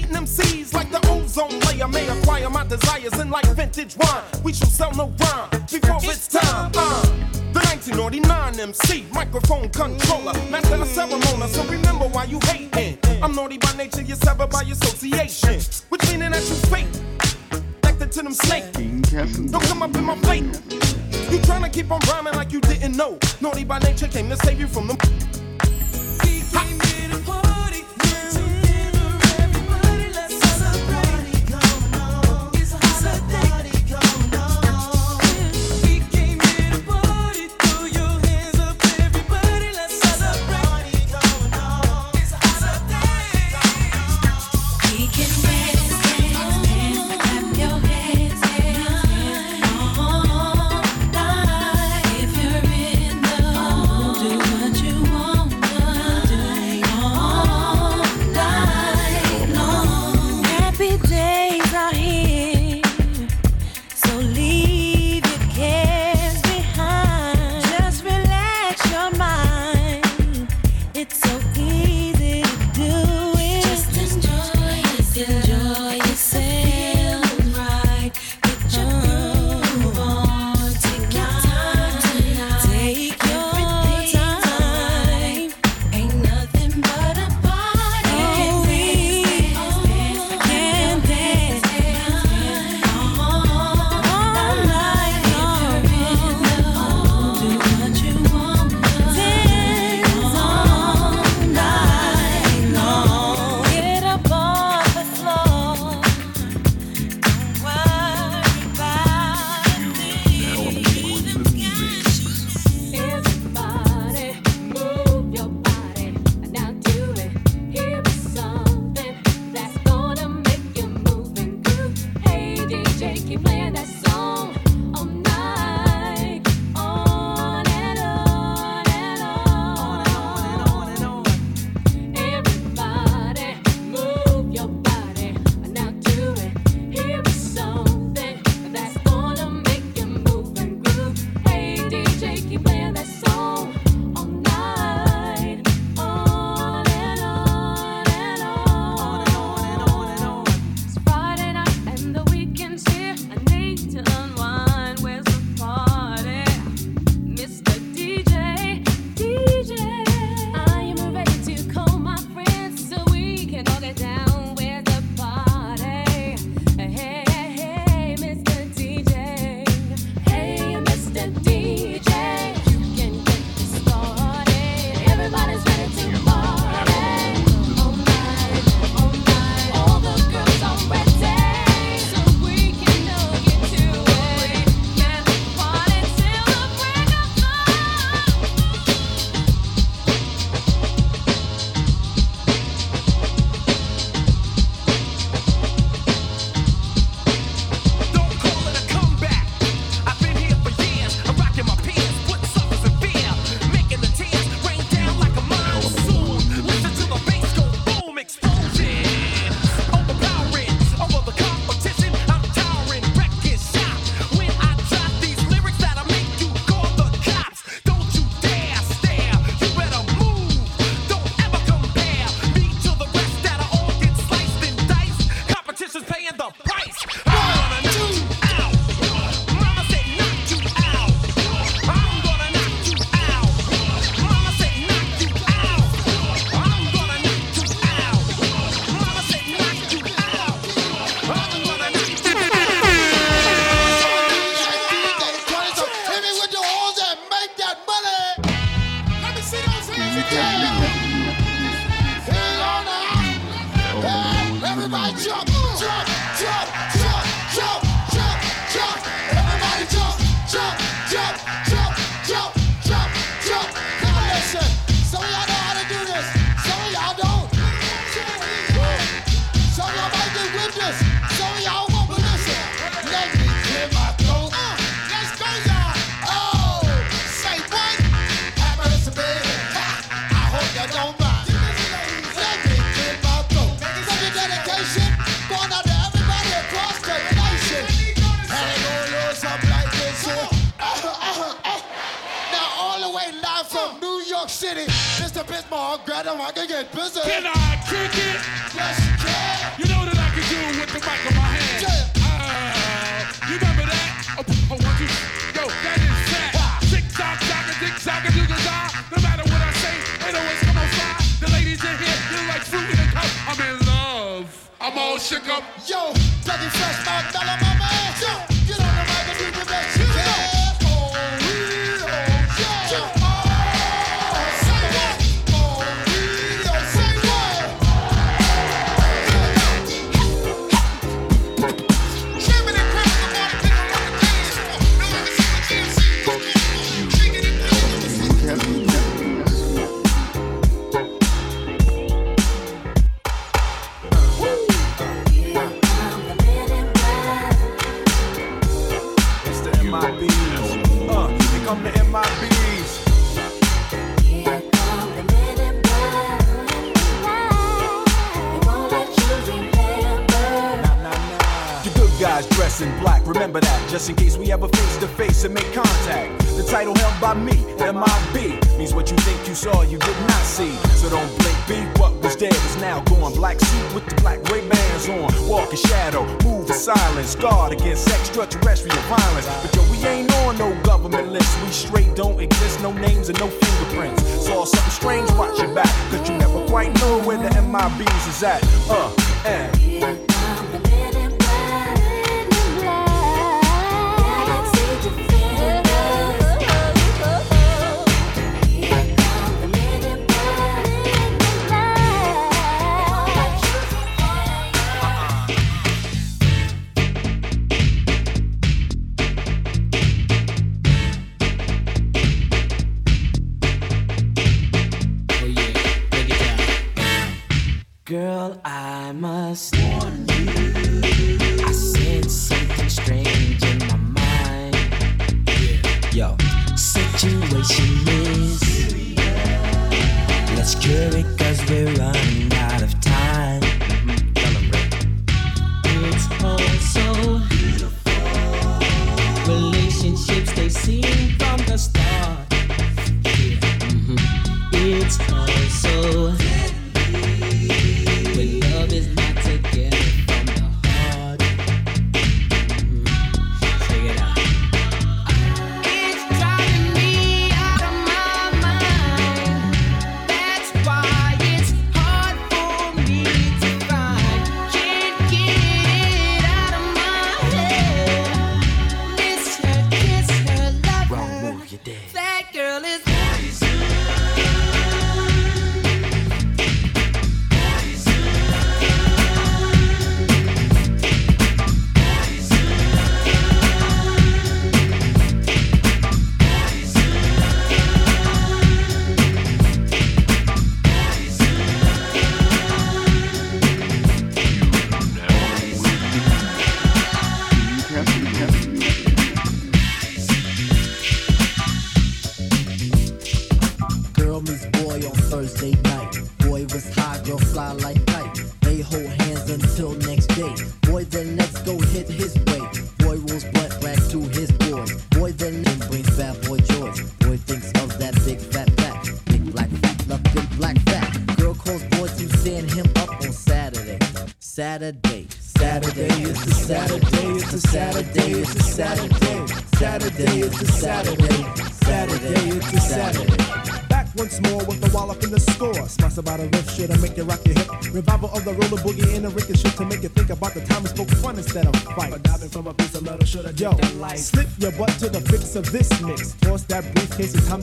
hitting them seas like the ozone layer. May acquire my desires in like vintage wine. We shall sell no rhyme before it's time. Uh, the 1999 MC, microphone controller, master of ceremony. So remember why you hating. I'm naughty by nature, you're severed by association. Which meaning that you fake, like to them Snake. Don't come up in my plate. You tryna keep on rhyming like you didn't know. Naughty by nature came to save you from the.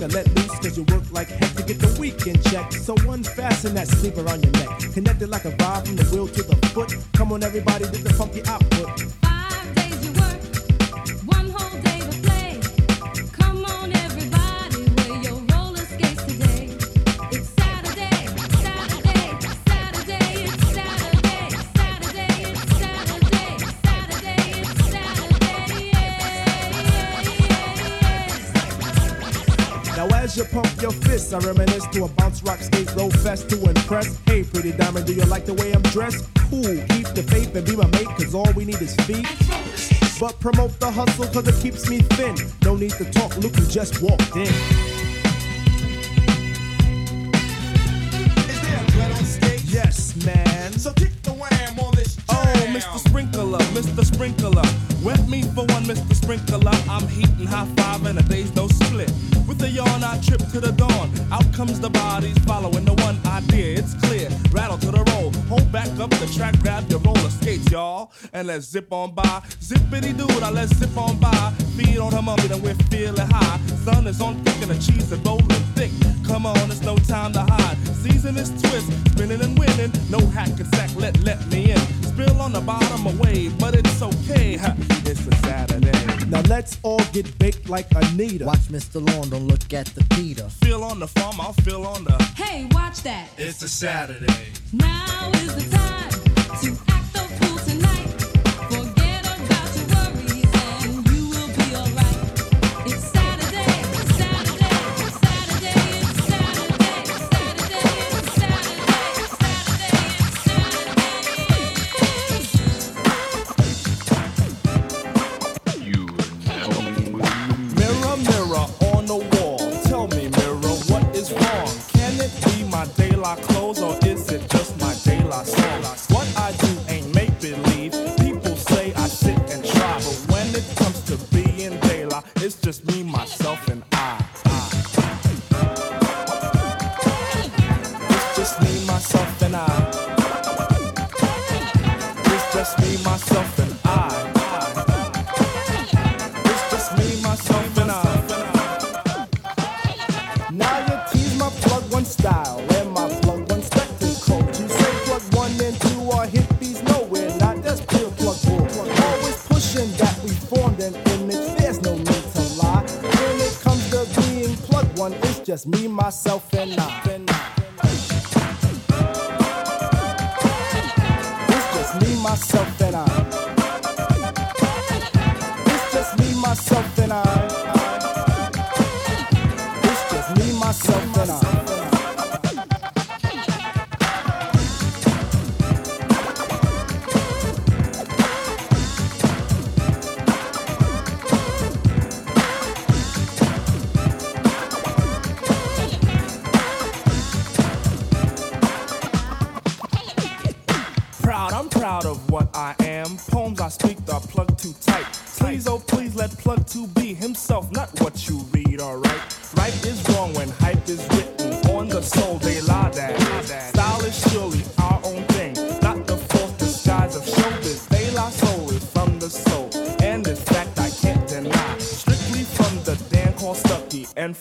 let loose cause you work like heck to get the weekend check. So unfasten that sleeper on your neck. Connected like a vibe from the wheel to the foot. Come on everybody Promote the hustle cause it keeps me thin. No need to talk, look who just walked in. Is there bread on stage? Yes, man. So kick the wham on this oh, jam. Oh, Mr. Sprinkler, Mr. Sprinkler. Wet me for one, Mr. Sprinkler. I'm heating high five and a day's no split. With a yawn, I trip to the dawn. Out comes the bodies following the one idea. It's clear. Rattle to the roll. Hold back up the track, grab your roller skates, y'all. And let's zip on by. like Anita. Watch Mr. Lawn, don't look at the Peter. Feel on the farm, I'll feel on the. Hey, watch that. It's a Saturday. just me, myself,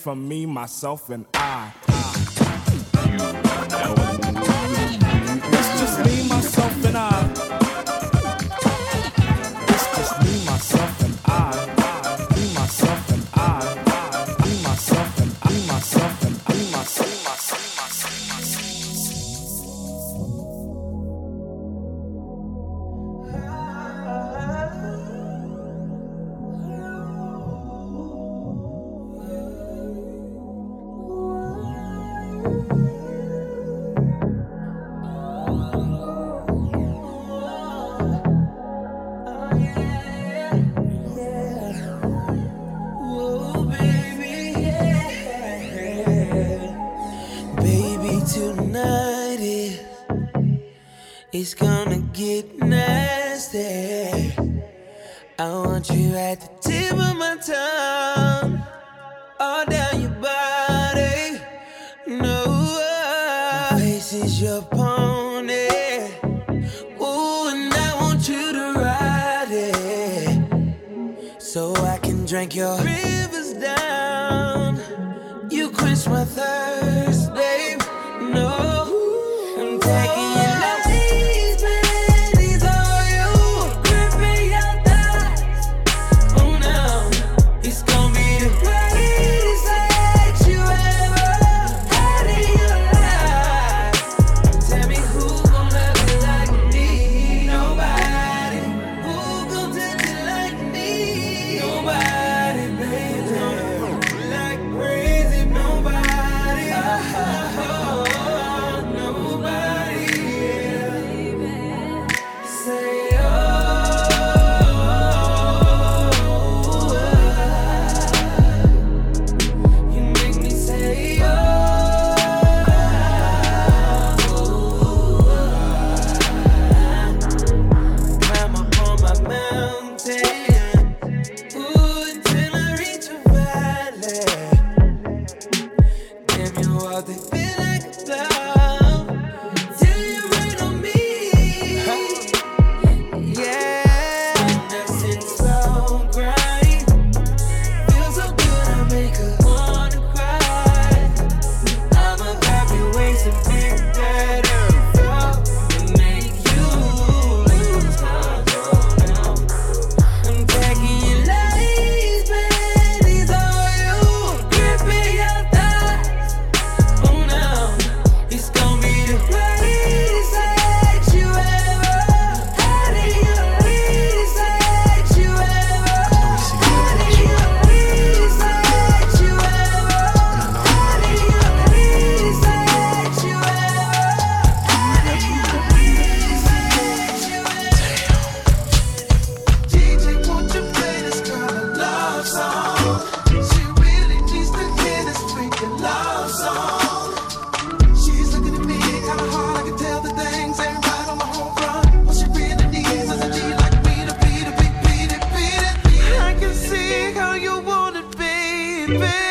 from me, myself, and It's gonna get nasty. I want you at the tip of my tongue, all down your body. No, uh, my face is your pony. Ooh, and I want you to ride it, so I can drink your rivers down. You quench my thirst. baby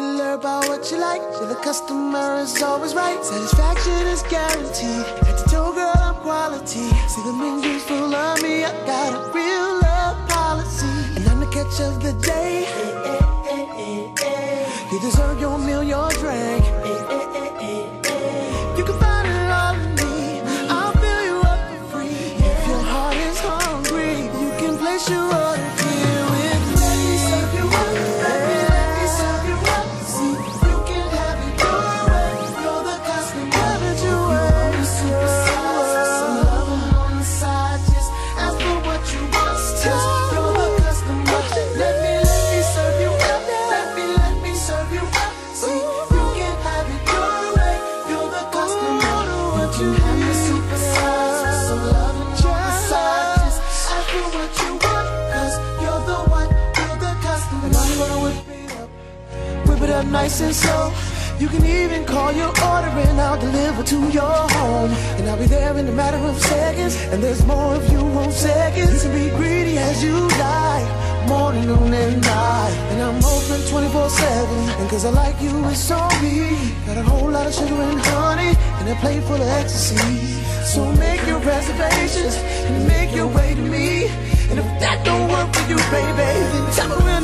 particular about what you like. So the customer is always right. Satisfaction is guaranteed. Had to tell girl, I'm quality. See the menu full of me. I got a real love policy. And I'm the catch of the day. You deserve your meal, your drink. You can find it all in me. I'll fill you up for free. If your heart is hungry, you can place your missing so you can even call your order and I'll deliver to your home. And I'll be there in a matter of seconds. And there's more of you want seconds. You can be greedy as you like, morning, noon, and night. And I'm open 24 7. And cause I like you, it's on me. Got a whole lot of sugar and honey and a plate full of ecstasy. So make your reservations and make your way to me. And if that don't work for you, baby, then tell me where